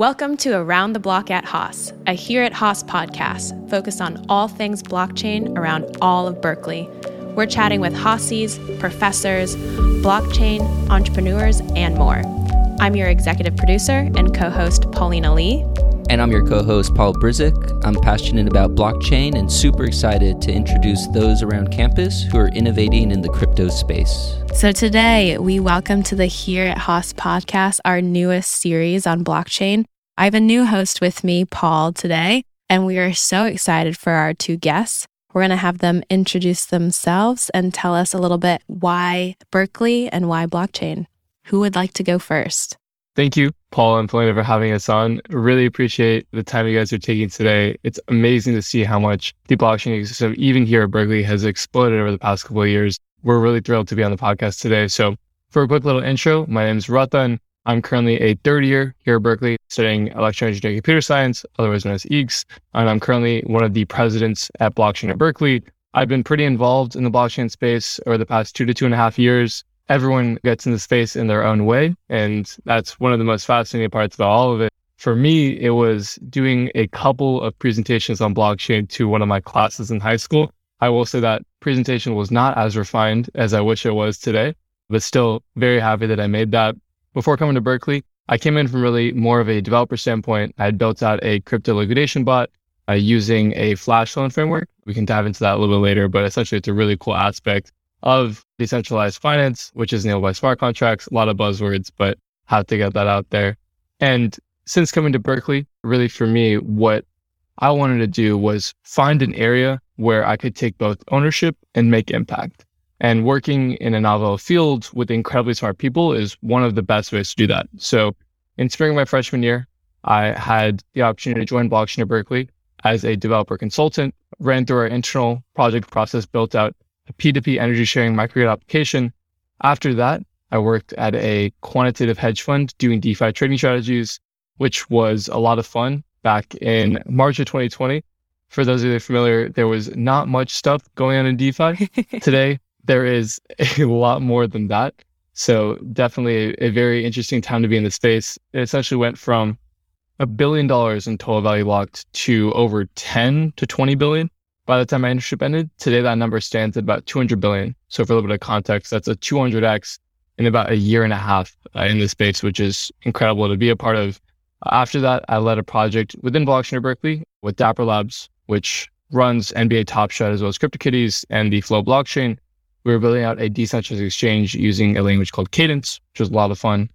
Welcome to Around the Block at Haas, a Here at Haas podcast focused on all things blockchain around all of Berkeley. We're chatting with Haasies, professors, blockchain, entrepreneurs, and more. I'm your executive producer and co host, Paulina Lee. And I'm your co host, Paul Brzik. I'm passionate about blockchain and super excited to introduce those around campus who are innovating in the crypto space. So, today we welcome to the Here at Haas podcast our newest series on blockchain. I have a new host with me, Paul, today, and we are so excited for our two guests. We're going to have them introduce themselves and tell us a little bit why Berkeley and why blockchain. Who would like to go first? Thank you, Paul and Paulina, for having us on. Really appreciate the time you guys are taking today. It's amazing to see how much the blockchain ecosystem, even here at Berkeley, has exploded over the past couple of years. We're really thrilled to be on the podcast today. So, for a quick little intro, my name is Ratan. I'm currently a third year here at Berkeley studying electronic engineering computer science, otherwise known as EECS. And I'm currently one of the presidents at Blockchain at Berkeley. I've been pretty involved in the blockchain space over the past two to two and a half years everyone gets in the space in their own way. And that's one of the most fascinating parts about all of it. For me, it was doing a couple of presentations on blockchain to one of my classes in high school. I will say that presentation was not as refined as I wish it was today, but still very happy that I made that. Before coming to Berkeley, I came in from really more of a developer standpoint. I had built out a crypto liquidation bot uh, using a flash loan framework. We can dive into that a little bit later, but essentially it's a really cool aspect of decentralized finance, which is enabled by smart contracts. A lot of buzzwords, but how to get that out there. And since coming to Berkeley, really for me, what I wanted to do was find an area where I could take both ownership and make impact. And working in a novel field with incredibly smart people is one of the best ways to do that. So in spring of my freshman year, I had the opportunity to join Blockchain at Berkeley as a developer consultant, ran through our internal project process, built out a P2P energy sharing microgrid application. After that, I worked at a quantitative hedge fund doing DeFi trading strategies, which was a lot of fun back in March of 2020. For those of you familiar, there was not much stuff going on in DeFi. Today, there is a lot more than that. So definitely a, a, very interesting time to be in the space. It essentially went from a billion dollars in total value locked to over 10 to 20 billion by the time my internship ended. Today, that number stands at about 200 billion. So for a little bit of context, that's a 200x in about a year and a half uh, in this space, which is incredible to be a part of. After that, I led a project within Blockchain at Berkeley with Dapper Labs, which runs NBA Top Shot as well as CryptoKitties and the Flow blockchain. We were building out a decentralized exchange using a language called Cadence, which was a lot of fun.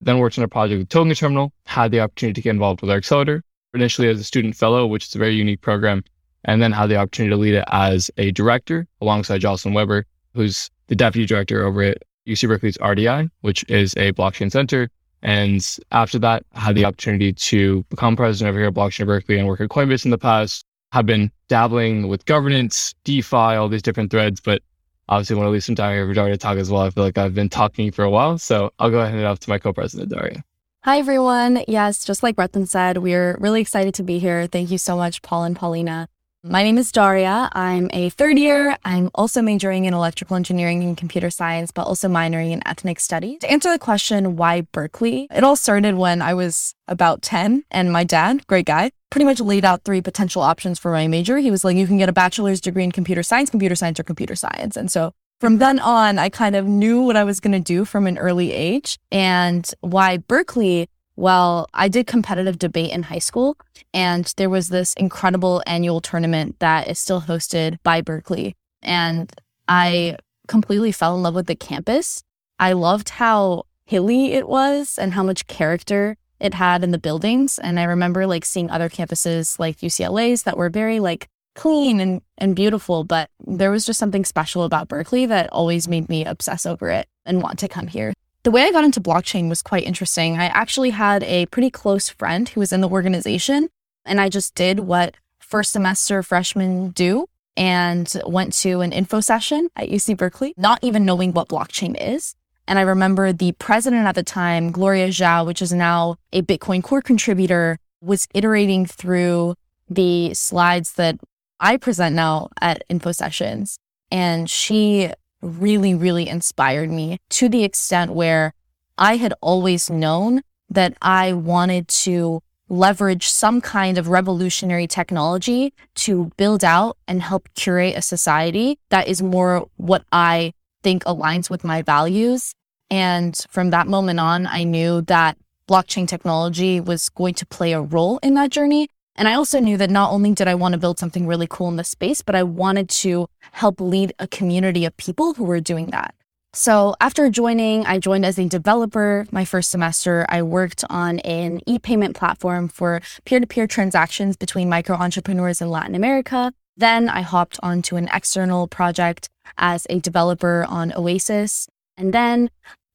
Then worked on a project with Token Terminal, had the opportunity to get involved with our accelerator, initially as a student fellow, which is a very unique program, and then had the opportunity to lead it as a director alongside Jocelyn Weber, who's the deputy director over at UC Berkeley's RDI, which is a blockchain center. And after that, had the opportunity to become president over here at Blockchain Berkeley and work at Coinbase in the past. Have been dabbling with governance, DeFi, all these different threads, but obviously want to leave some time here for Daria to talk as well. I feel like I've been talking for a while. So I'll go ahead and hand it off to my co-president, Daria. Hi, everyone. Yes, just like Ratan said, we're really excited to be here. Thank you so much, Paul and Paulina. My name is Daria. I'm a third year. I'm also majoring in electrical engineering and computer science, but also minoring in ethnic studies. To answer the question, why Berkeley? It all started when I was about 10 and my dad, great guy, pretty much laid out three potential options for my major. He was like, you can get a bachelor's degree in computer science, computer science, or computer science. And so from mm-hmm. then on, I kind of knew what I was going to do from an early age and why Berkeley well, I did competitive debate in high school, and there was this incredible annual tournament that is still hosted by Berkeley. And I completely fell in love with the campus. I loved how hilly it was and how much character it had in the buildings. And I remember like seeing other campuses like UCLA's that were very like clean and, and beautiful, but there was just something special about Berkeley that always made me obsess over it and want to come here. The way I got into blockchain was quite interesting. I actually had a pretty close friend who was in the organization, and I just did what first semester freshmen do and went to an info session at UC Berkeley, not even knowing what blockchain is. And I remember the president at the time, Gloria Zhao, which is now a Bitcoin core contributor, was iterating through the slides that I present now at info sessions. And she really, really inspired me to the extent where I had always known that I wanted to leverage some kind of revolutionary technology to build out and help curate a society that is more what I think aligns with my values. And from that moment on, I knew that blockchain technology was going to play a role in that journey. And I also knew that not only did I want to build something really cool in the space, but I wanted to help lead a community of people who were doing that. So after joining, I joined as a developer my first semester. I worked on an e-payment platform for peer-to-peer transactions between micro entrepreneurs in Latin America. Then I hopped onto an external project as a developer on Oasis. And then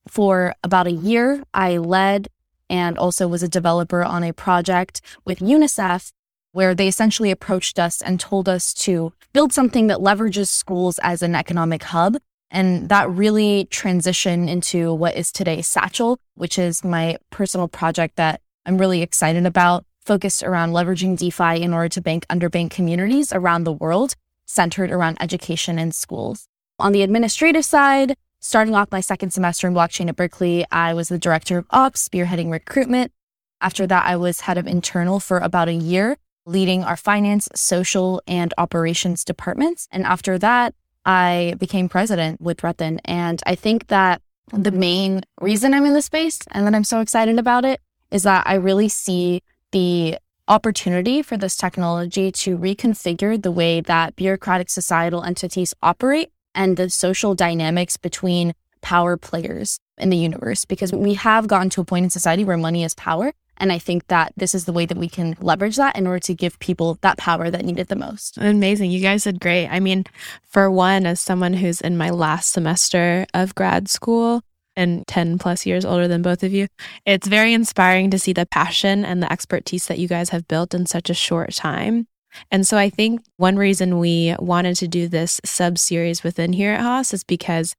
for about a year, I led and also was a developer on a project with UNICEF where they essentially approached us and told us to build something that leverages schools as an economic hub and that really transitioned into what is today Satchel, which is my personal project that I'm really excited about, focused around leveraging DeFi in order to bank underbanked communities around the world, centered around education and schools. On the administrative side, starting off my second semester in blockchain at Berkeley, I was the director of ops, spearheading recruitment. After that, I was head of internal for about a year, leading our finance, social, and operations departments. And after that, I became president with Ratan. And I think that the main reason I'm in this space and that I'm so excited about it is that I really see the opportunity for this technology to reconfigure the way that bureaucratic societal entities operate and the social dynamics between power players in the universe because we have gotten to a point in society where money is power and I think that this is the way that we can leverage that in order to give people that power that need it the most. Amazing. You guys did great. I mean, for one, as someone who's in my last semester of grad school and 10 plus years older than both of you, it's very inspiring to see the passion and the expertise that you guys have built in such a short time. And so I think one reason we wanted to do this sub series within here at Haas is because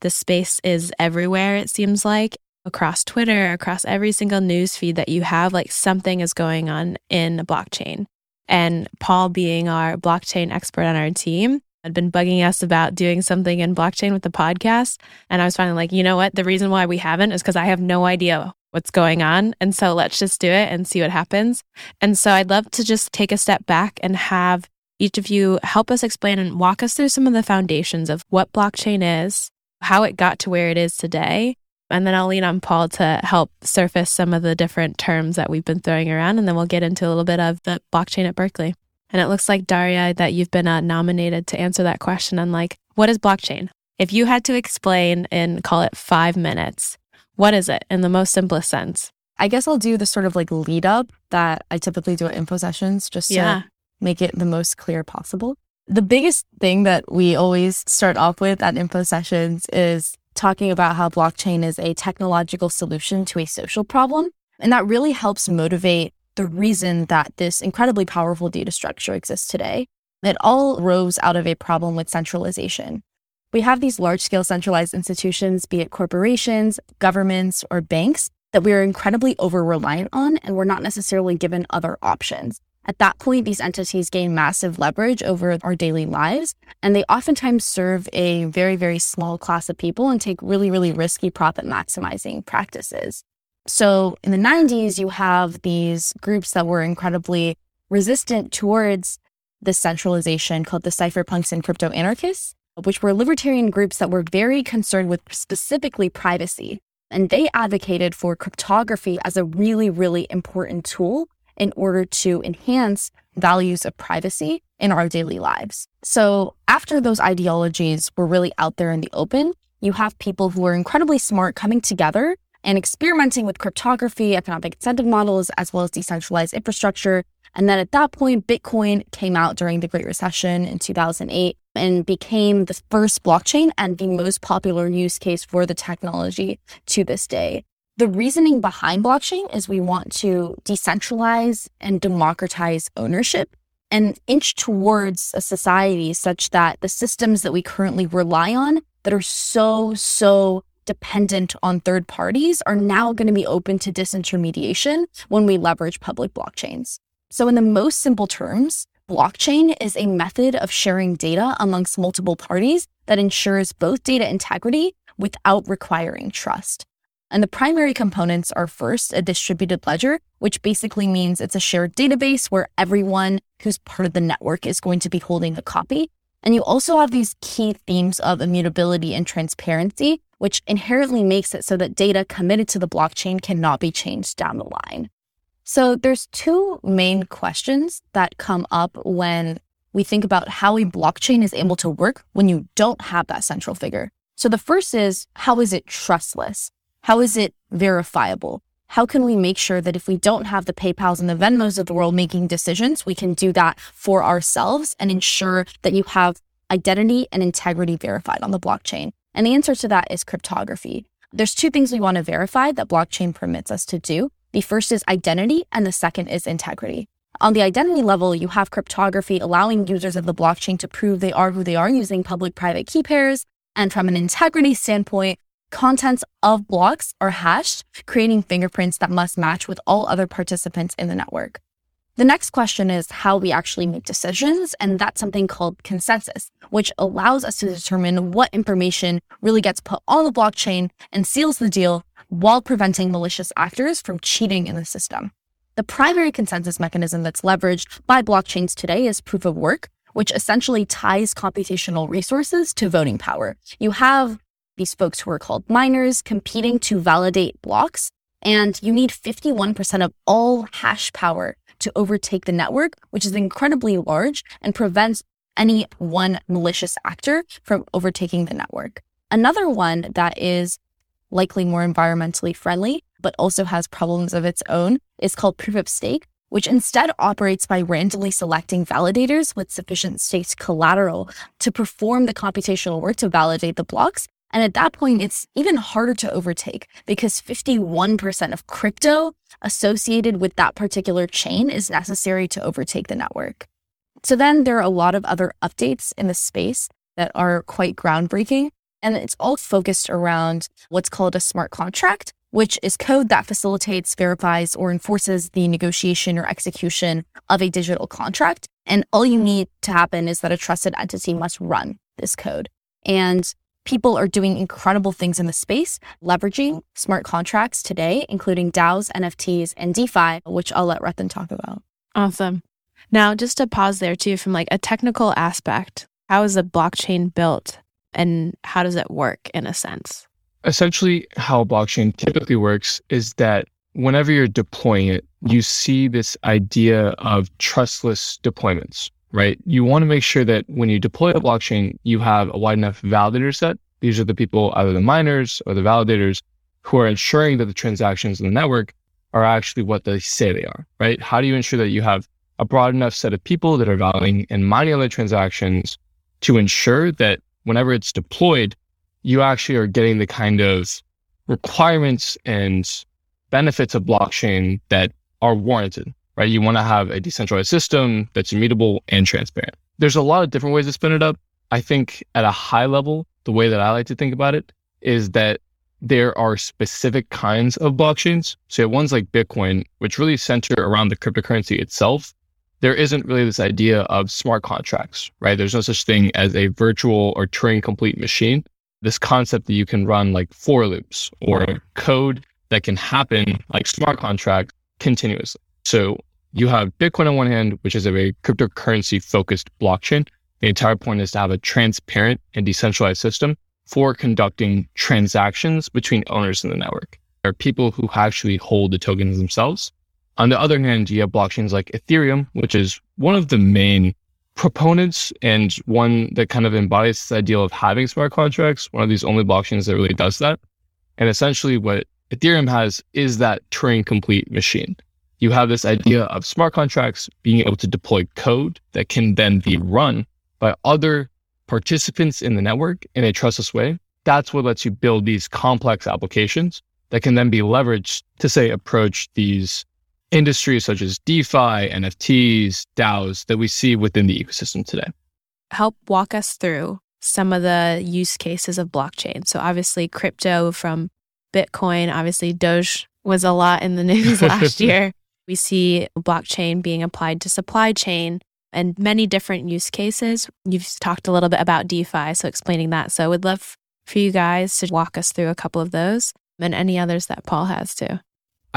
the space is everywhere, it seems like across Twitter, across every single news feed that you have, like something is going on in blockchain. And Paul, being our blockchain expert on our team, had been bugging us about doing something in blockchain with the podcast. And I was finally like, you know what? The reason why we haven't is because I have no idea what's going on. And so let's just do it and see what happens. And so I'd love to just take a step back and have each of you help us explain and walk us through some of the foundations of what blockchain is, how it got to where it is today, and then I'll lean on Paul to help surface some of the different terms that we've been throwing around. And then we'll get into a little bit of the blockchain at Berkeley. And it looks like, Daria, that you've been uh, nominated to answer that question on like, what is blockchain? If you had to explain in, call it five minutes, what is it in the most simplest sense? I guess I'll do the sort of like lead up that I typically do at info sessions just yeah. to make it the most clear possible. The biggest thing that we always start off with at info sessions is talking about how blockchain is a technological solution to a social problem. And that really helps motivate the reason that this incredibly powerful data structure exists today. It all rose out of a problem with centralization. We have these large scale centralized institutions, be it corporations, governments, or banks, that we are incredibly over reliant on, and we're not necessarily given other options. At that point, these entities gain massive leverage over our daily lives, and they oftentimes serve a very, very small class of people and take really, really risky profit maximizing practices. So in the 90s, you have these groups that were incredibly resistant towards this centralization called the cypherpunks and crypto anarchists, which were libertarian groups that were very concerned with specifically privacy. And they advocated for cryptography as a really, really important tool in order to enhance values of privacy in our daily lives. So after those ideologies were really out there in the open, you have people who are incredibly smart coming together and experimenting with cryptography, economic incentive models, as well as decentralized infrastructure. And then at that point, Bitcoin came out during the Great Recession in 2008 and became the first blockchain and the most popular use case for the technology to this day. The reasoning behind blockchain is we want to decentralize and democratize ownership and inch towards a society such that the systems that we currently rely on that are so, so dependent on third parties are now going to be open to disintermediation when we leverage public blockchains. So, in the most simple terms, blockchain is a method of sharing data amongst multiple parties that ensures both data integrity without requiring trust. And the primary components are first a distributed ledger, which basically means it's a shared database where everyone who's part of the network is going to be holding a copy. And you also have these key themes of immutability and transparency, which inherently makes it so that data committed to the blockchain cannot be changed down the line. So there's two main questions that come up when we think about how a blockchain is able to work when you don't have that central figure. So the first is how is it trustless? How is it verifiable? How can we make sure that if we don't have the PayPals and the Venmos of the world making decisions, we can do that for ourselves and ensure that you have identity and integrity verified on the blockchain? And the answer to that is cryptography. There's two things we want to verify that blockchain permits us to do. The first is identity, and the second is integrity. On the identity level, you have cryptography allowing users of the blockchain to prove they are who they are using public private key pairs. And from an integrity standpoint, contents of blocks are hashed, creating fingerprints that must match with all other participants in the network. The next question is how we actually make decisions, and that's something called consensus, which allows us to determine what information really gets put on the blockchain and seals the deal while preventing malicious actors from cheating in the system. The primary consensus mechanism that's leveraged by blockchains today is proof of work, which essentially ties computational resources to voting power. You have these folks who are called miners competing to validate blocks, and you need 51% of all hash power to overtake the network, which is incredibly large and prevents any one malicious actor from overtaking the network. Another one that is likely more environmentally friendly, but also has problems of its own, is called proof of stake, which instead operates by randomly selecting validators with sufficient staked collateral to perform the computational work to validate the blocks. And at that point, it's even harder to overtake because 51% of crypto associated with that particular chain is necessary to overtake the network. So then there are a lot of other updates in the space that are quite groundbreaking. And it's all focused around what's called a smart contract, which is code that facilitates, verifies, or enforces the negotiation or execution of a digital contract. And all you mm-hmm. need to happen is that a trusted entity must run this code. And people are doing incredible things in the space, leveraging smart contracts today, including DAOs, NFTs, and DeFi, which I'll let Ratan talk about. Awesome. Now, just to pause there too, from like a technical aspect, how is a blockchain built? And how does it work in a sense? Essentially, how blockchain typically works is that whenever you're deploying it, you see this idea of trustless deployments, right? You want to make sure that when you deploy a blockchain, you have a wide enough validator set. These are the people, either the miners or the validators, who are ensuring that the transactions in the network are actually what they say they are, right? How do you ensure that you have a broad enough set of people that are validating and mining the transactions to ensure that whenever it's deployed, you actually are getting the kind of requirements and benefits of blockchain that are warranted, right? You want to have a decentralized system that's immutable and transparent. There's a lot of different ways to spin it up. I think at a high level, the way that I like to think about it is that there are specific kinds of blockchains. So ones like Bitcoin, which really center around the cryptocurrency itself, there isn't really this idea of smart contracts, right? There's no such thing as a virtual or Turing complete machine. This concept that you can run like for loops or code that can happen like smart contracts continuously. So you have Bitcoin on one hand, which is a very cryptocurrency focused blockchain. The entire point is to have a transparent and decentralized system for conducting transactions between owners in the network. There are people who actually hold the tokens themselves on the other hand, you have blockchains like Ethereum, which is one of the main proponents and one that kind of embodies this ideal of having smart contracts, one of these only blockchains that really does that. And essentially what Ethereum has is that Turing complete machine. You have this idea of smart contracts being able to deploy code that can then be run by other participants in the network in a trustless way. That's what lets you build these complex applications that can then be leveraged to say approach these industries such as DeFi, NFTs, DAOs that we see within the ecosystem today. Help walk us through some of the use cases of blockchain. So, obviously, crypto from Bitcoin, obviously, Doge was a lot in the news last year. We see blockchain being applied to supply chain and many different use cases. You've talked a little bit about DeFi, so explaining that. So, I would love for you guys to walk us through a couple of those. and any others that Paul has too.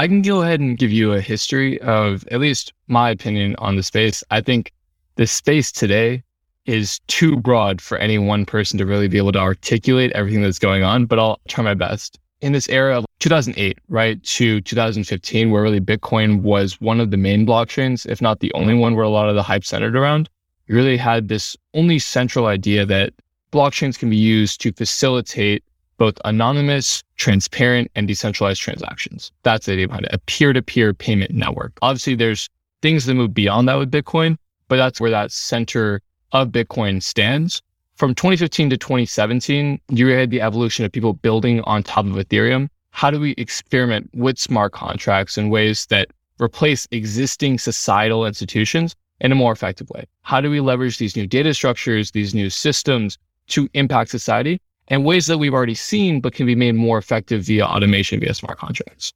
I can go ahead and give you a history of at least my opinion on the space. I think the space today is too broad for any one person to really be able to articulate everything that's going on, but I'll try my best. In this era of 2008, right, to 2015, where really Bitcoin was one of the main blockchains, if not the only one where a lot of the hype centered around, you really had this only central idea that blockchains can be used to facilitate both anonymous, transparent, and decentralized transactions. That's the idea behind it, a peer to peer payment network. Obviously, there's things that move beyond that with Bitcoin, but that's where that center of Bitcoin stands. From 2015 to 2017, you had the evolution of people building on top of Ethereum. How do we experiment with smart contracts in ways that replace existing societal institutions in a more effective way? How do we leverage these new data structures, these new systems to impact society and ways that we've already seen, but can be made more effective via automation, via smart contracts.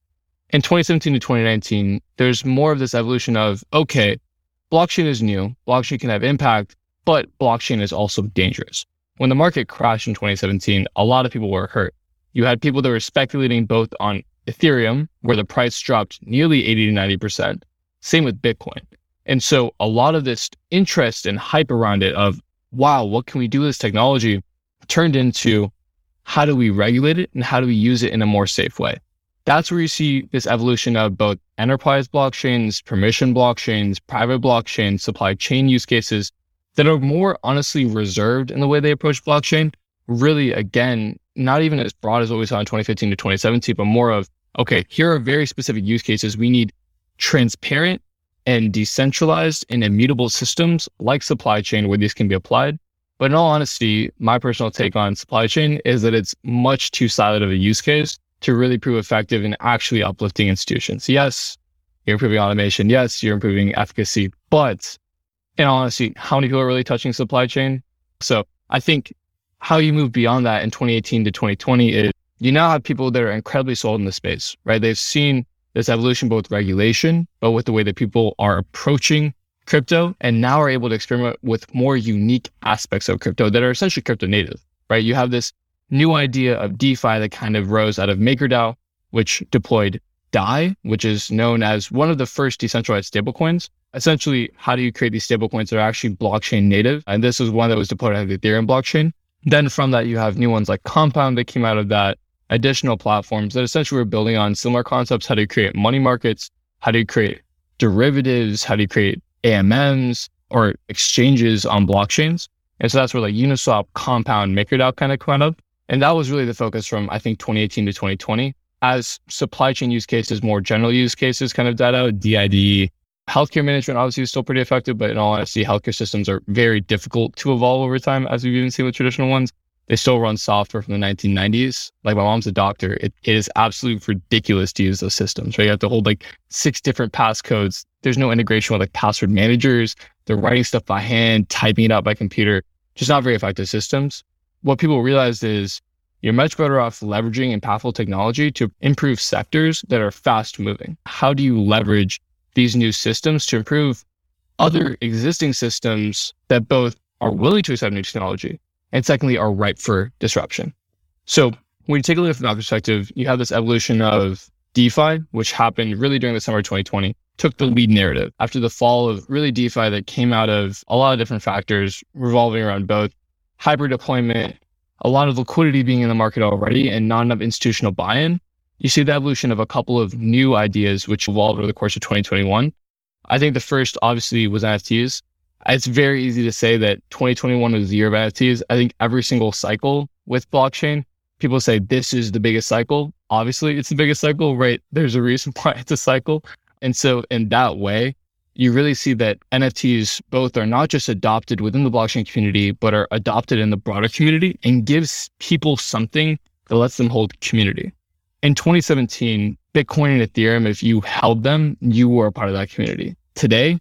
In 2017 to 2019, there's more of this evolution of, okay, blockchain is new, blockchain can have impact, but blockchain is also dangerous. When the market crashed in 2017, a lot of people were hurt. You had people that were speculating both on Ethereum, where the price dropped nearly 80 to 90%, same with Bitcoin. And so a lot of this interest and hype around it of, wow, what can we do with this technology? Turned into how do we regulate it and how do we use it in a more safe way? That's where you see this evolution of both enterprise blockchains, permission blockchains, private blockchains, supply chain use cases that are more honestly reserved in the way they approach blockchain. Really, again, not even as broad as what we saw in 2015 to 2017, but more of, okay, here are very specific use cases. We need transparent and decentralized and immutable systems like supply chain where these can be applied but in all honesty, my personal take on supply chain is that it's much too silent of a use case to really prove effective in actually uplifting institutions. Yes, you're improving automation. Yes, you're improving efficacy. But in all honesty, how many people are really touching supply chain? So I think how you move beyond that in 2018 to 2020 is you now have people that are incredibly sold in the space, right? They've seen this evolution, both regulation, but with the way that people are approaching crypto and now are able to experiment with more unique aspects of crypto that are essentially crypto native, right? You have this new idea of DeFi that kind of rose out of MakerDAO, which deployed DAI, which is known as one of the first decentralized stablecoins. Essentially, how do you create these stablecoins that are actually blockchain native? And this was one that was deployed on the Ethereum blockchain. Then from that, you have new ones like Compound that came out of that, additional platforms that essentially were building on similar concepts. How do you create money markets? How do you create derivatives? How do you create AMMs or exchanges on blockchains. And so that's where like Uniswap, Compound, MakerDAO kind of out of. And that was really the focus from, I think, 2018 to 2020. As supply chain use cases, more general use cases kind of died out, DID, healthcare management obviously is still pretty effective, but in all honesty, healthcare systems are very difficult to evolve over time, as we've even seen with traditional ones. They still run software from the 1990s. Like my mom's a doctor. It, it is absolutely ridiculous to use those systems, right? You have to hold like six different passcodes. There's no integration with like password managers. They're writing stuff by hand, typing it out by computer. Just not very effective systems. What people realize is you're much better off leveraging impactful technology to improve sectors that are fast moving. How do you leverage these new systems to improve other existing systems that both are willing to accept new technology and secondly, are ripe for disruption. So when you take a look from that perspective, you have this evolution of DeFi, which happened really during the summer of 2020, took the lead narrative after the fall of really DeFi that came out of a lot of different factors revolving around both hybrid deployment, a lot of liquidity being in the market already, and not enough institutional buy-in. You see the evolution of a couple of new ideas which evolved over the course of 2021. I think the first obviously was NFTs it's very easy to say that 2021 was the year of NFTs. I think every single cycle with blockchain, people say this is the biggest cycle. Obviously, it's the biggest cycle, right? There's a reason why it's a cycle. And so, in that way, you really see that NFTs both are not just adopted within the blockchain community, but are adopted in the broader community and gives people something that lets them hold community. In 2017, Bitcoin and Ethereum, if you held them, you were a part of that community. Today,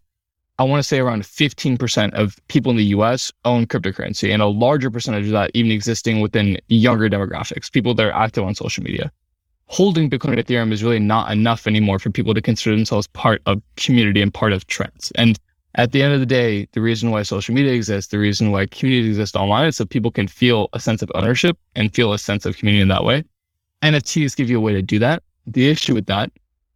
I want to say around 15% of people in the US own cryptocurrency and a larger percentage of that even existing within younger demographics, people that are active on social media. Holding Bitcoin and Ethereum is really not enough anymore for people to consider themselves part of community and part of trends. And at the end of the day, the reason why social media exists, the reason why community exists online is so people can feel a sense of ownership and feel a sense of community in that way. NFTs give you a way to do that. The issue with that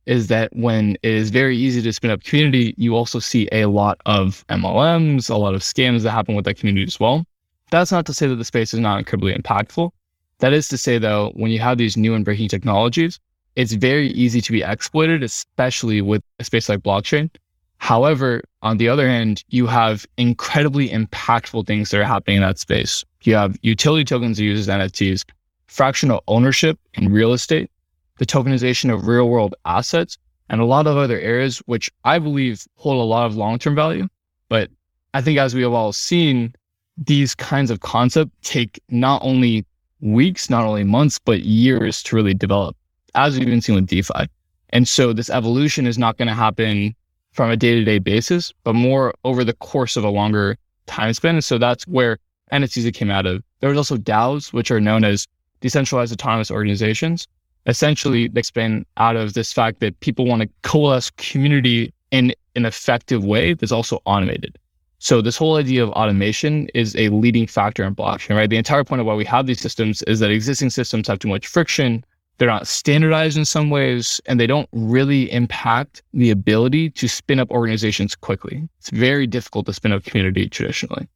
is that when it is very easy to spin up community, you also see a lot of MLMs, a lot of scams that happen with that community as well. That's not to say that the space is not incredibly impactful. That is to say, though, when you have these new and breaking technologies, it's very easy to be exploited, especially with a space like blockchain. However, on the other hand, you have incredibly impactful things that are happening in that space. You have utility tokens that uses NFTs, fractional ownership in real estate, the tokenization of real world assets, and a lot of other areas, which I believe hold a lot of long term value. But I think as we have all seen, these kinds of concepts take not only weeks, not only months, but years to really develop, as we've been seeing with DeFi. And so this evolution is not going to happen from a day to day basis, but more over the course of a longer time span. And so that's where NFTs came out of. There was also DAOs, which are known as decentralized autonomous organizations. Essentially, they spin out of this fact that people want to coalesce community in an effective way that's also automated. So this whole idea of automation is a leading factor in blockchain, right? The entire point of why we have these systems is that existing systems have too much friction. They're not standardized in some ways, and they don't really impact the ability to spin up organizations quickly. It's very difficult to spin up community traditionally.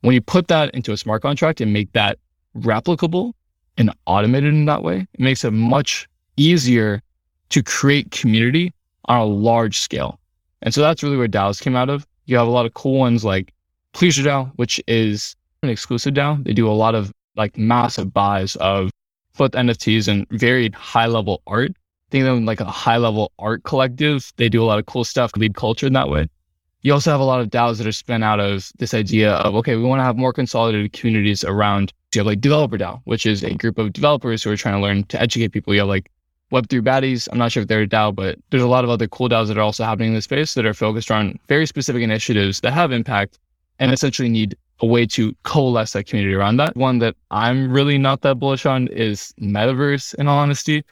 When you put that into a smart contract and make that replicable and automated in that way, it makes it much easier to create community on a large scale. And so that's really where DAOs came out of. You have a lot of cool ones like PleasrDAO, which is an exclusive DAO. They do a lot of like massive buys of both NFTs and very high level art. Think of them like a high level art collective. They do a lot of cool stuff, lead culture in that way. You also have a lot of DAOs that are spun out of this idea of, okay, we want to have more consolidated communities around. You have like Developer DAO, which is a group of developers who are trying to learn to educate people. You have like Web3 baddies. I'm not sure if they're a DAO, but there's a lot of other cool DAOs that are also happening in the space that are focused on very specific initiatives that have impact and essentially need a way to coalesce that community around that. One that I'm really not that bullish on is metaverse, in all honesty.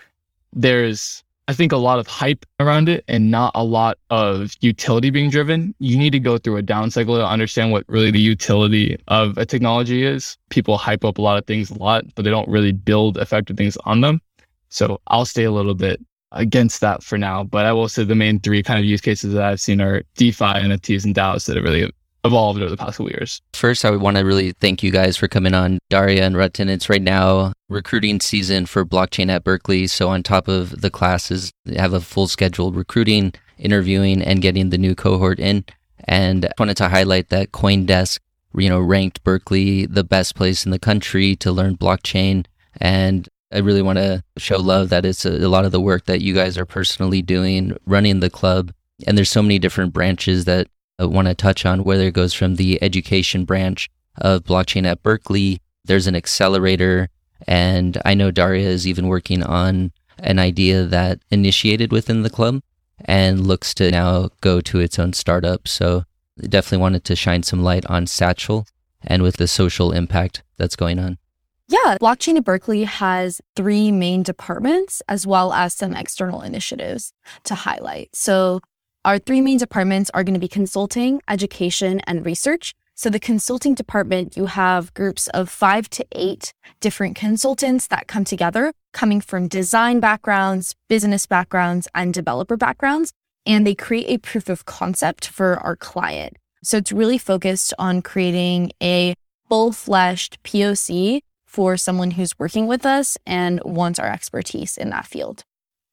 There's, I think, a lot of hype around it and not a lot of utility being driven. You need to go through a down cycle to understand what really the utility of a technology is. People hype up a lot of things a lot, but they don't really build effective things on them. So I'll stay a little bit against that for now. But I will say the main three kind of use cases that I've seen are DeFi, NFTs, and DAOs that have really evolved over the past couple years. First, I want to really thank you guys for coming on, Daria and Ratan. It's right now recruiting season for blockchain at Berkeley. So on top of the classes, they have a full scheduled recruiting, interviewing, and getting the new cohort in. And I wanted to highlight that CoinDesk, you know, ranked Berkeley the best place in the country to learn blockchain. And I really want to show love that it's a, a, lot of the work that you guys are personally doing, running the club. And there's so many different branches that I want to touch on, whether it goes from the education branch of blockchain at Berkeley, there's an accelerator. And I know Daria is even working on an idea that initiated within the club and looks to now go to its own startup. So definitely wanted to shine some light on Satchel and with the social impact that's going on. Yeah, Blockchain at Berkeley has three main departments as well as some external initiatives to highlight. So, our three main departments are going to be consulting, education, and research. So, the consulting department, you have groups of five to eight different consultants that come together, coming from design backgrounds, business backgrounds, and developer backgrounds, and they create a proof of concept for our client. So, it's really focused on creating a full fleshed POC for someone who's working with us and wants our expertise in that field.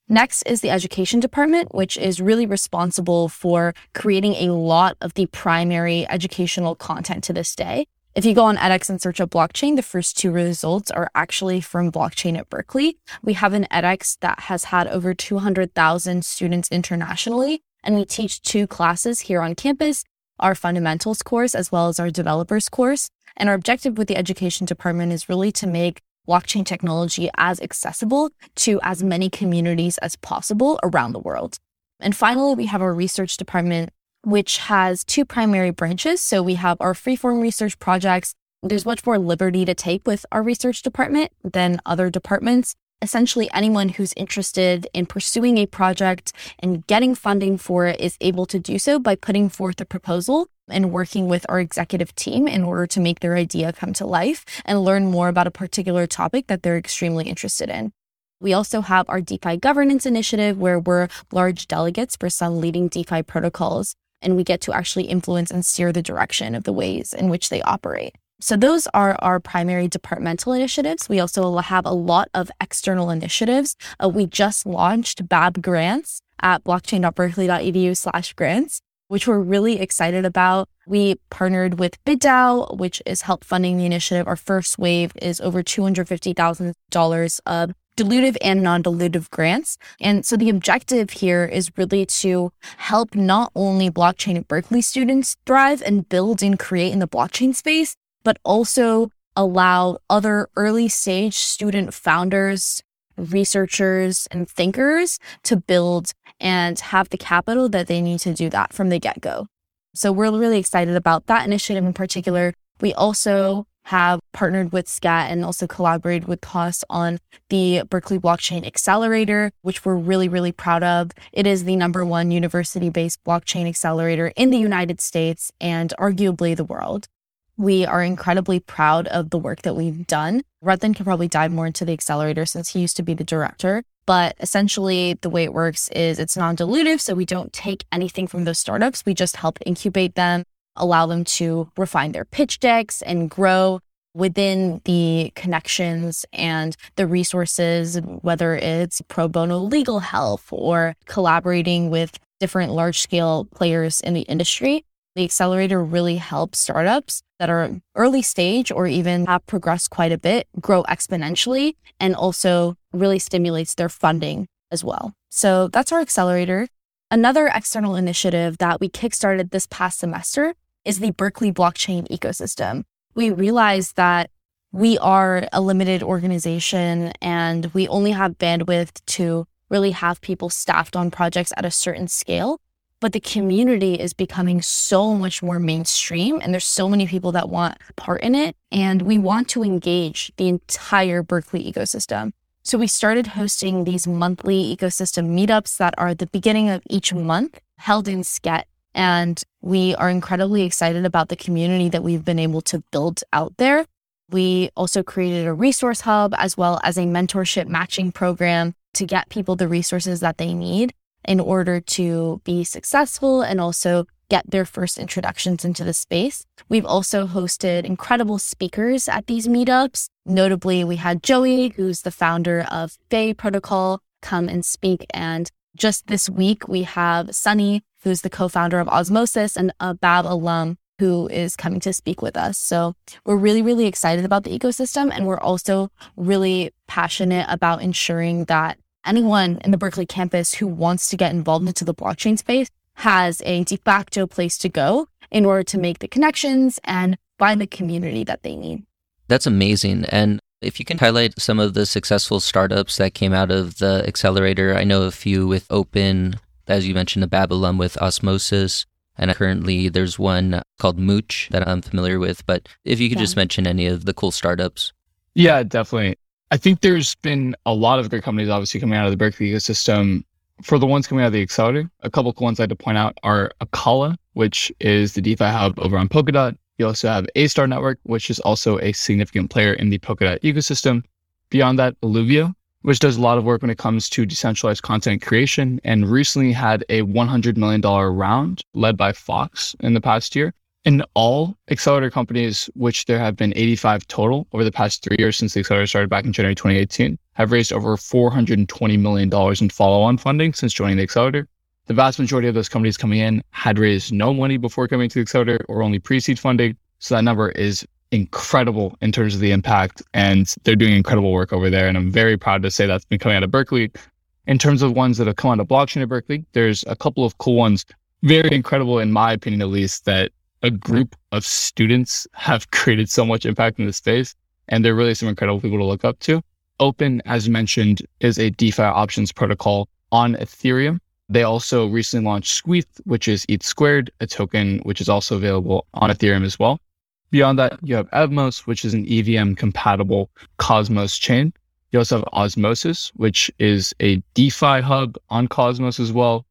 Next is the education department, which is really responsible for creating a lot of the primary educational content to this day. If you go on edX and search up blockchain, the first two results are actually from blockchain at Berkeley. We have an edX that has had over 200,000 students internationally, and we teach two classes here on campus, our fundamentals course as well as our developers course. And our objective with the education department is really to make blockchain technology as accessible to as many communities as possible around the world. And finally, we have our research department, which has two primary branches. So we have our freeform research projects. There's much more liberty to take with our research department than other departments essentially anyone who's interested in pursuing a project and getting funding for it is able to do so by putting forth a proposal and working with our executive team in order to make their idea come to life and learn more about a particular topic that they're extremely interested in. We also have our DeFi governance initiative where we're large delegates for some leading DeFi protocols, and we get to actually influence and steer the direction of the ways in which they operate. So, those are our primary departmental initiatives. We also have a lot of external initiatives. Uh, we just launched BAB grants at blockchain.berkeley.edu slash grants, which we're really excited about. We partnered with BitDAO, which is help funding the initiative. Our first wave is over $250,000 of dilutive and non-dilutive grants. And so the objective here is really to help not only blockchain at Berkeley students thrive and build and create in the blockchain space, but also allow other early stage student founders, researchers, and thinkers to build and have the capital that they need to do that from the get go. So we're really excited about that initiative in particular. We also have partnered with SCET and also collaborated with COS on the Berkeley Blockchain Accelerator, which we're really, really proud of. It is the number one university based blockchain accelerator in the United States and arguably the world. We are incredibly proud of the work that we've done. Ratan can probably dive more into the accelerator since he used to be the director. But essentially, the way it works is it's non dilutive. So we don't take anything from those startups. We just help incubate them, allow them to refine their pitch decks and grow within the connections and the resources, whether it's pro bono legal help or collaborating with different large scale players in the industry. The accelerator really helps startups that are early stage or even have progressed quite a bit grow exponentially and also really stimulates their funding as well. So that's our accelerator. Another external initiative that we kickstarted this past semester is the Berkeley blockchain ecosystem. We realized that we are a limited organization and we only have bandwidth to really have people staffed on projects at a certain scale but the community is becoming so much more mainstream and there's so many people that want part in it and we want to engage the entire berkeley ecosystem. So we started hosting these monthly ecosystem meetups that are the beginning of each month held in SCET and we are incredibly excited about the community that we've been able to build out there. We also created a resource hub as well as a mentorship matching program to get people the resources that they need in order to be successful and also get their first introductions into the space. We've also hosted incredible speakers at these meetups. Notably, we had Joey, who's the founder of Fei Protocol, come and speak. And just this week, we have Sunny, who's the co founder of Osmosis and a BAB alum who is coming to speak with us. So we're really, really excited about the ecosystem. And we're also really passionate about ensuring that anyone in the Berkeley campus who wants to get involved into the blockchain space has a de facto place to go in order to make the connections and find the community that they need. That's amazing. And if you can highlight some of the successful startups that came out of the accelerator, I know a few with Opyn, as you mentioned, the Babylon with Osmosis. And currently there's one called Mooch that I'm familiar with. But if you could yeah. just mention any of the cool startups. Yeah, definitely. I think there's been a lot of great companies obviously coming out of the Berkeley ecosystem. For the ones coming out of the accelerator, a couple of ones I'd like to point out are Acala, which is the DeFi hub over on Polkadot. You also have Astar Network, which is also a significant player in the Polkadot ecosystem. Beyond that, Eluvio, which does a lot of work when it comes to decentralized content creation and recently had a $100 million round led by Fox in the past year. In all accelerator companies, which there have been 85 total over the past three years since the accelerator started back in January 2018, have raised over $420 million in follow on funding since joining the accelerator. The vast majority of those companies coming in had raised no money before coming to the accelerator or only pre seed funding. So that number is incredible in terms of the impact. And they're doing incredible work over there. And I'm very proud to say that's been coming out of Berkeley. In terms of ones that have come out of blockchain at Berkeley, there's a couple of cool ones, very incredible in my opinion, at least, that a group of students have created so much impact in the space. And they're really some incredible people to look up to. Opyn, as mentioned, is a DeFi options protocol on Ethereum. They also recently launched Squeeth, which is ETH squared, a token which is also available on Ethereum as well. Beyond that, you have Evmos, which is an EVM compatible Cosmos chain. You also have Osmosis, which is a DeFi hub on Cosmos as well.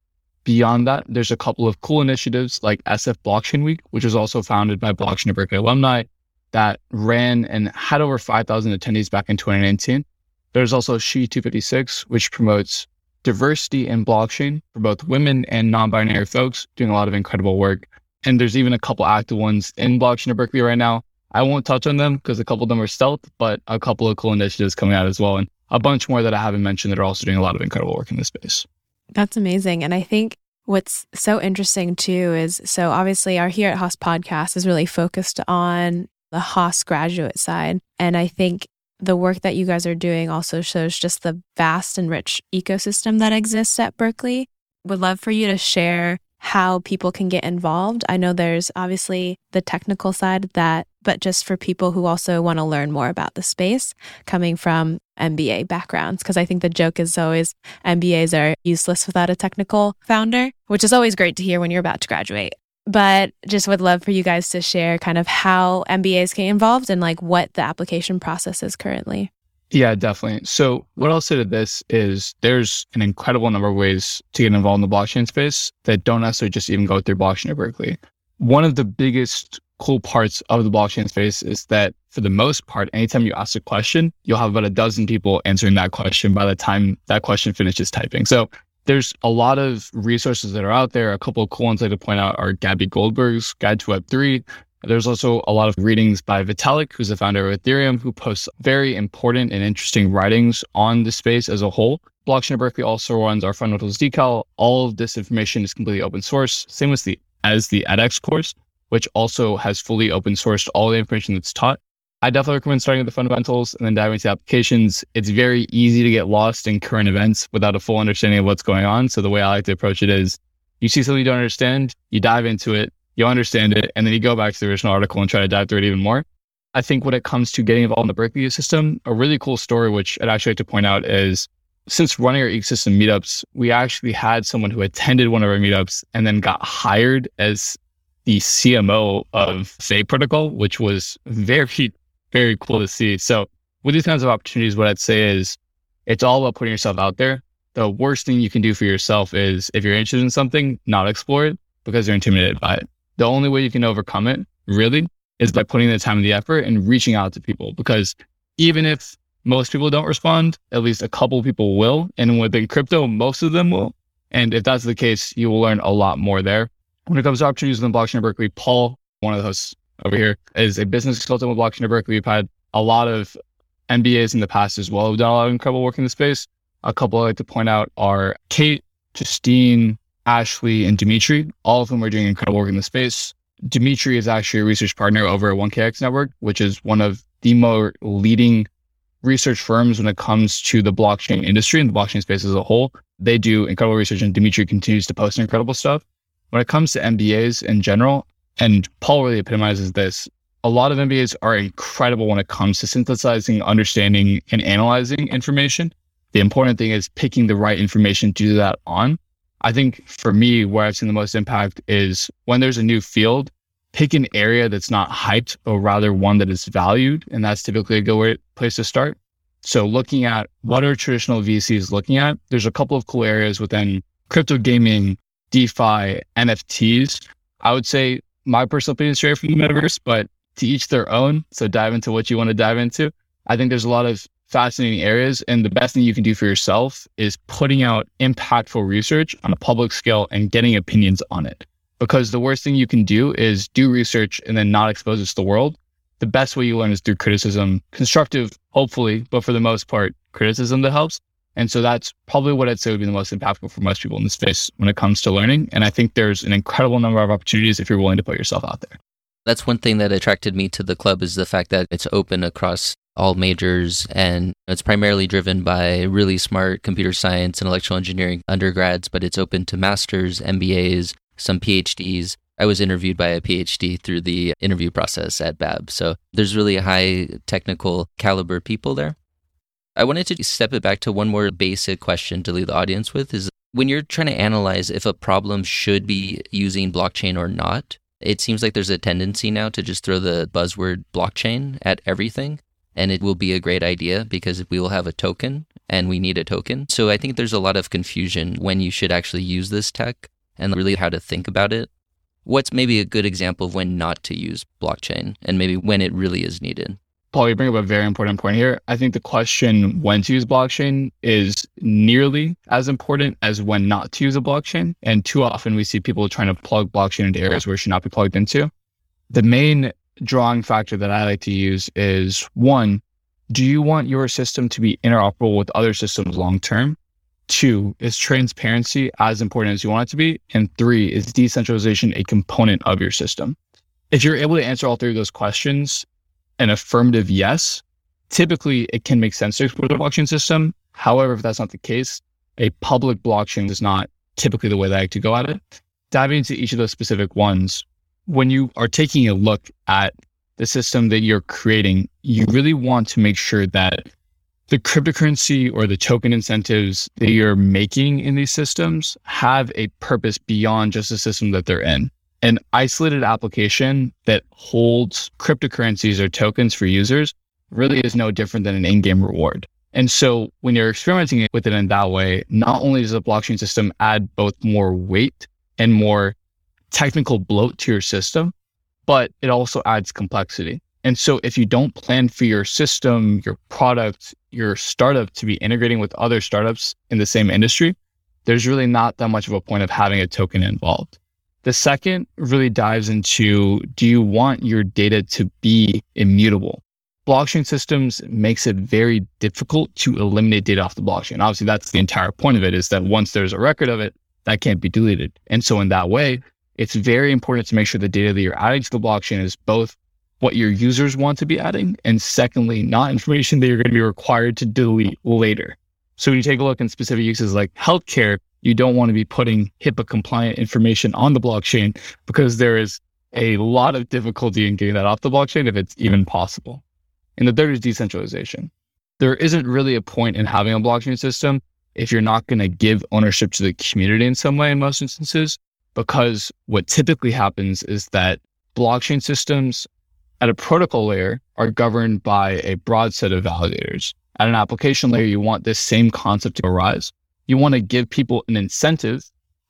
Beyond that, there's a couple of cool initiatives like SF Blockchain Week, which was also founded by Blockchain at Berkeley alumni that ran and had over 5,000 attendees back in 2019. There's also She 256, which promotes diversity in blockchain for both women and non-binary folks, doing a lot of incredible work. And there's even a couple active ones in blockchain at Berkeley right now. I won't touch on them because a couple of them are stealth, but a couple of cool initiatives coming out as well. And a bunch more that I haven't mentioned that are also doing a lot of incredible work in this space. That's amazing. And I think what's so interesting too is so obviously our Here at Haas podcast is really focused on the Haas graduate side. And I think the work that you guys are doing also shows just the vast and rich ecosystem that exists at Berkeley. Would love for you to share how people can get involved. I know there's obviously the technical side that, but just for people who also want to learn more about the space coming from MBA backgrounds, because I think the joke is always MBAs are useless without a technical founder, which is always great to hear when you're about to graduate. But just would love for you guys to share kind of how MBAs get involved and like what the application process is currently. Yeah, definitely. So, what I'll say to this is there's an incredible number of ways to get involved in the blockchain space that don't necessarily just even go through blockchain at Berkeley. One of the biggest cool parts of the blockchain space is that for the most part, anytime you ask a question, you'll have about a dozen people answering that question by the time that question finishes typing. So, there's a lot of resources that are out there. A couple of cool ones like to point out are Gabby Goldberg's Guide to Web3, there's also a lot of readings by Vitalik, who's the founder of Ethereum, who posts very important and interesting writings on the space as a whole. Blockchain Berkeley also runs our fundamentals decal. All of this information is completely open source. Same with the as the edX course, which also has fully open sourced all the information that's taught. I definitely recommend starting with the fundamentals and then diving into applications. It's very easy to get lost in current events without a full understanding of what's going on. So the way I like to approach it is you see something you don't understand, you dive into it, you'll understand it, and then you go back to the original article and try to dive through it even more. I think when it comes to getting involved in the Berkeley ecosystem, a really cool story, which I'd actually like to point out is since running our ecosystem meetups, we actually had someone who attended one of our meetups and then got hired as the CMO of Say Protocol, which was very, very cool to see. So with these kinds of opportunities, what I'd say is it's all about putting yourself out there. The worst thing you can do for yourself is if you're interested in something, not explore it because you're intimidated by it the only way you can overcome it really is by putting the time and the effort and reaching out to people because even if most people don't respond, at least a couple people will. And within crypto, most of them will. And if that's the case, you will learn a lot more there. When it comes to opportunities within blockchain at Berkeley, Paul, one of the hosts over here, is a business consultant with blockchain at Berkeley. We've had a lot of MBAs in the past as well who've done a lot of incredible work in the space. A couple I like to point out are Kate, Justine, Ashley, and Dimitri, all of whom are doing incredible work in the space. Dimitri is actually a research partner over at 1KX Network, which is one of the more leading research firms when it comes to the blockchain industry and the blockchain space as a whole. They do incredible research, and Dimitri continues to post incredible stuff. When it comes to MBAs in general, and Paul really epitomizes this, a lot of MBAs are incredible when it comes to synthesizing, understanding, and analyzing information. The important thing is picking the right information to do that on. I think for me, where I've seen the most impact is when there's a new field, pick an area that's not hyped, or rather one that is valued. And that's typically a good place to start. So looking at what are traditional VCs looking at, there's a couple of cool areas within crypto gaming, DeFi, NFTs. I would say my personal opinion is straight from the metaverse, but to each their own. So dive into what you want to dive into. I think there's a lot of fascinating areas. And the best thing you can do for yourself is putting out impactful research on a public scale and getting opinions on it. Because the worst thing you can do is do research and then not expose it to the world. The best way you learn is through criticism, constructive, hopefully, but for the most part, criticism that helps. And so that's probably what I'd say would be the most impactful for most people in the space when it comes to learning. And I think there's an incredible number of opportunities if you're willing to put yourself out there. That's one thing that attracted me to the club is the fact that it's open across all majors and it's primarily driven by really smart computer science and electrical engineering undergrads but it's open to masters mbas some phds i was interviewed by a phd through the interview process at bab so there's really high technical caliber people there i wanted to step it back to one more basic question to leave the audience with is when you're trying to analyze if a problem should be using blockchain or not it seems like there's a tendency now to just throw the buzzword blockchain at everything and it will be a great idea because we will have a token and we need a token. So I think there's a lot of confusion when you should actually use this tech and really how to think about it. What's maybe a good example of when not to use blockchain and maybe when it really is needed? Paul, you bring up a very important point here. I think the question when to use blockchain is nearly as important as when not to use a blockchain. And too often we see people trying to plug blockchain into areas where it should not be plugged into. The main drawing factor that I like to use is one, do you want your system to be interoperable with other systems long term? Two, is transparency as important as you want it to be? And three, is decentralization a component of your system? If you're able to answer all three of those questions, an affirmative yes, typically it can make sense to explore the blockchain system. However, if that's not the case, a public blockchain is not typically the way that I like to go at it. Diving into each of those specific ones, when you are taking a look at the system that you're creating, you really want to make sure that the cryptocurrency or the token incentives that you're making in these systems have a purpose beyond just the system that they're in. An isolated application that holds cryptocurrencies or tokens for users really is no different than an in-game reward. And so when you're experimenting with it in that way, not only does the blockchain system add both more weight and more technical bloat to your system, but it also adds complexity. And so if you don't plan for your system, your product, your startup to be integrating with other startups in the same industry, there's really not that much of a point of having a token involved. The second really dives into do you want your data to be immutable? Blockchain systems makes it very difficult to eliminate data off the blockchain. Obviously, that's the entire point of it is that once there's a record of it, that can't be deleted. And so in that way, it's very important to make sure the data that you're adding to the blockchain is both what your users want to be adding, and secondly, not information that you're going to be required to delete later. So when you take a look in specific uses like healthcare, you don't want to be putting HIPAA compliant information on the blockchain because there is a lot of difficulty in getting that off the blockchain if it's even possible. And the third is decentralization. There isn't really a point in having a blockchain system if you're not going to give ownership to the community in some way in most instances, because what typically happens is that blockchain systems at a protocol layer are governed by a broad set of validators. At an application layer, you want this same concept to arise. You want to give people an incentive,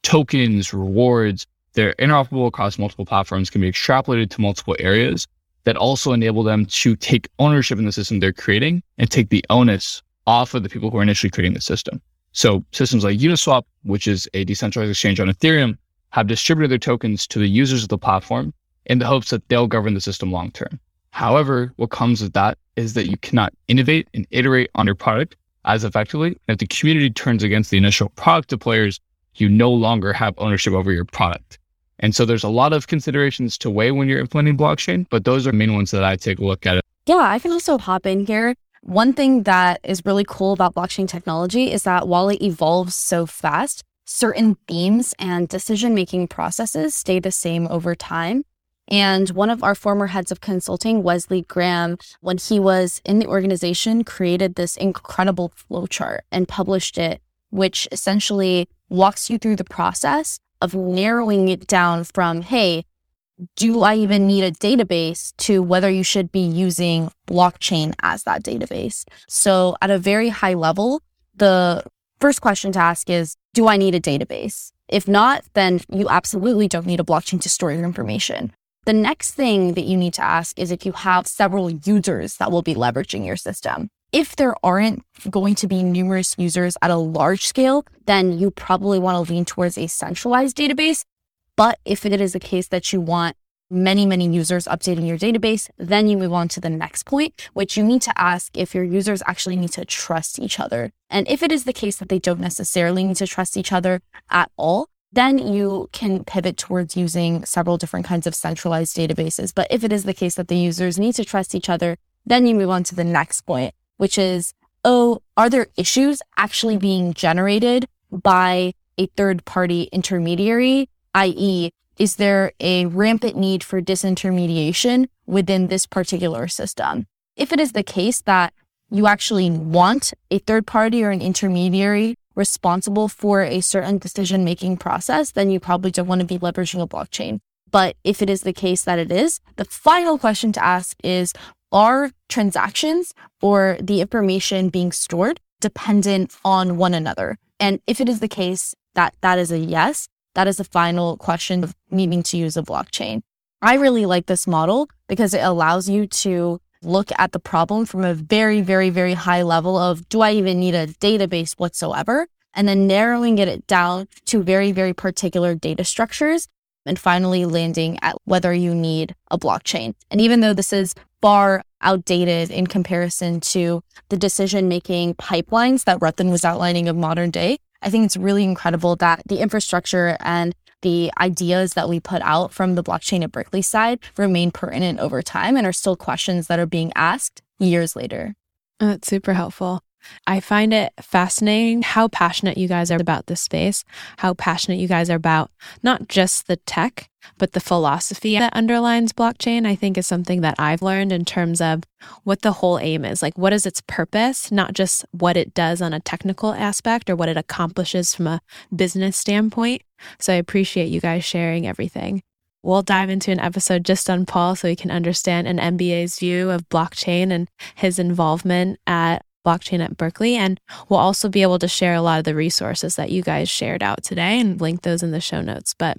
tokens, rewards. They're interoperable across multiple platforms, can be extrapolated to multiple areas that also enable them to take ownership in the system they're creating and take the onus off of the people who are initially creating the system. So systems like Uniswap, which is a decentralized exchange on Ethereum, have distributed their tokens to the users of the platform in the hopes that they'll govern the system long term. However, what comes with that is that you cannot innovate and iterate on your product as effectively. If the community turns against the initial product deployers, you no longer have ownership over your product. And so there's a lot of considerations to weigh when you're implementing blockchain, but those are the main ones that I take a look at. Yeah, I can also hop in here. One thing that is really cool about blockchain technology is that while it evolves so fast, certain themes and decision making processes stay the same over time. And one of our former heads of consulting, Wesley Graham, when he was in the organization, created this incredible flowchart and published it, which essentially walks you through the process of narrowing it down from, hey, do I even need a database to whether you should be using blockchain as that database? So, at a very high level, the first question to ask is Do I need a database? If not, then you absolutely don't need a blockchain to store your information. The next thing that you need to ask is if you have several users that will be leveraging your system. If there aren't going to be numerous users at a large scale, then you probably want to lean towards a centralized database. But if it is a case that you want many, many users updating your database, then you move on to the next point, which you need to ask if your users actually need to trust each other. And if it is the case that they don't necessarily need to trust each other at all, then you can pivot towards using several different kinds of centralized databases. But if it is the case that the users need to trust each other, then you move on to the next point, which is, oh, are there issues actually being generated by a third party intermediary? I.e., is there a rampant need for disintermediation within this particular system? If it is the case that you actually want a third party or an intermediary responsible for a certain decision making process, then you probably don't want to be leveraging a blockchain. But if it is the case that it is, the final question to ask is Are transactions or the information being stored dependent on one another? And if it is the case that that is a yes, that is the final question of needing to use a blockchain. I really like this model because it allows you to look at the problem from a very, very, very high level of do I even need a database whatsoever? And then narrowing it down to very, very particular data structures and finally landing at whether you need a blockchain. And even though this is far outdated in comparison to the decision making pipelines that Ratan was outlining of modern day, I think it's really incredible that the infrastructure and the ideas that we put out from the blockchain at Berkeley side remain pertinent over time and are still questions that are being asked years later. Oh, that's super helpful. I find it fascinating how passionate you guys are about this space, how passionate you guys are about not just the tech, but the philosophy that underlines blockchain. I think is something that I've learned in terms of what the whole aim is. Like, what is its purpose, not just what it does on a technical aspect or what it accomplishes from a business standpoint. So I appreciate you guys sharing everything. We'll dive into an episode just on Paul so we can understand an MBA's view of blockchain and his involvement at blockchain at Berkeley. And we'll also be able to share a lot of the resources that you guys shared out today and link those in the show notes. But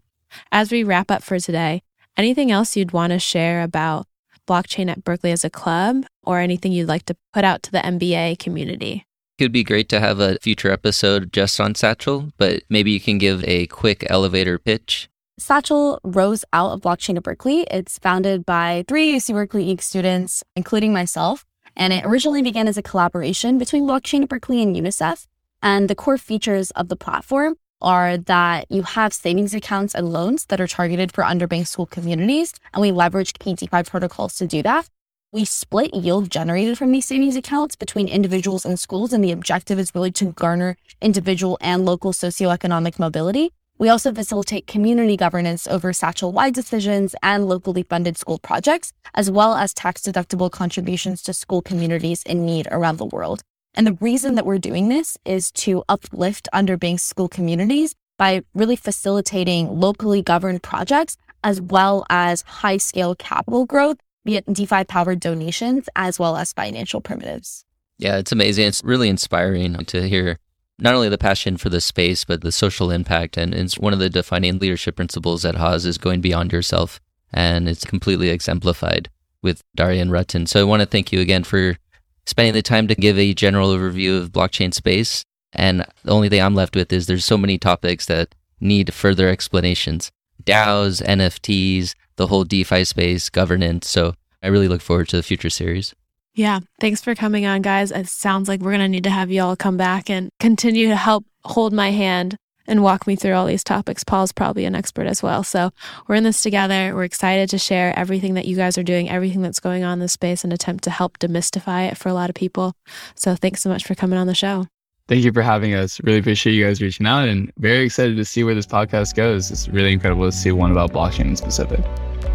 as we wrap up for today, anything else you'd want to share about blockchain at Berkeley as a club or anything you'd like to put out to the MBA community? It would be great to have a future episode just on Satchel, but maybe you can give a quick elevator pitch. Satchel rose out of blockchain at Berkeley. It's founded by three UC Berkeley EECS students, including myself. And it originally began as a collaboration between Blockchain Berkeley and UNICEF. And the core features of the platform are that you have savings accounts and loans that are targeted for underbanked school communities. And we leveraged DeFi protocols to do that. We split yield generated from these savings accounts between individuals and schools. And the objective is really to garner individual and local socioeconomic mobility. We also facilitate community governance over satchel wide decisions and locally funded school projects, as well as tax deductible contributions to school communities in need around the world. And the reason that we're doing this is to uplift underbanked school communities by really facilitating locally governed projects as well as high scale capital growth via DeFi powered donations as well as financial primitives. Yeah, it's amazing. It's really inspiring to hear not only the passion for the space, but the social impact. And it's one of the defining leadership principles at Haas is going beyond yourself. And it's completely exemplified with Darian Ratan. So I want to thank you again for spending the time to give a general overview of blockchain space. And the only thing I'm left with is there's so many topics that need further explanations. DAOs, NFTs, the whole DeFi space, governance. So I really look forward to the future series. Yeah. Thanks for coming on, guys. It sounds like we're going to need to have you all come back and continue to help hold my hand and walk me through all these topics. Paul's probably an expert as well. So we're in this together. We're excited to share everything that you guys are doing, everything that's going on in this space, and attempt to help demystify it for a lot of people. So thanks so much for coming on the show. Thank you for having us. Really appreciate you guys reaching out and very excited to see where this podcast goes. It's really incredible to see one about blockchain in specific.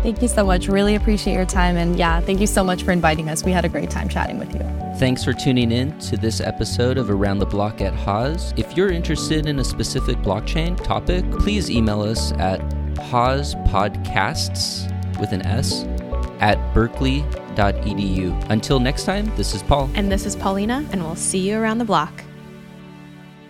Thank you so much. Really appreciate your time. And yeah, thank you so much for inviting us. We had a great time chatting with you. Thanks for tuning in to this episode of Around the Block at Haas. If you're interested in a specific blockchain topic, please email us at haaspodcasts with an S at berkeley.edu. Until next time, this is Paul. And this is Paulina, and we'll see you around the block.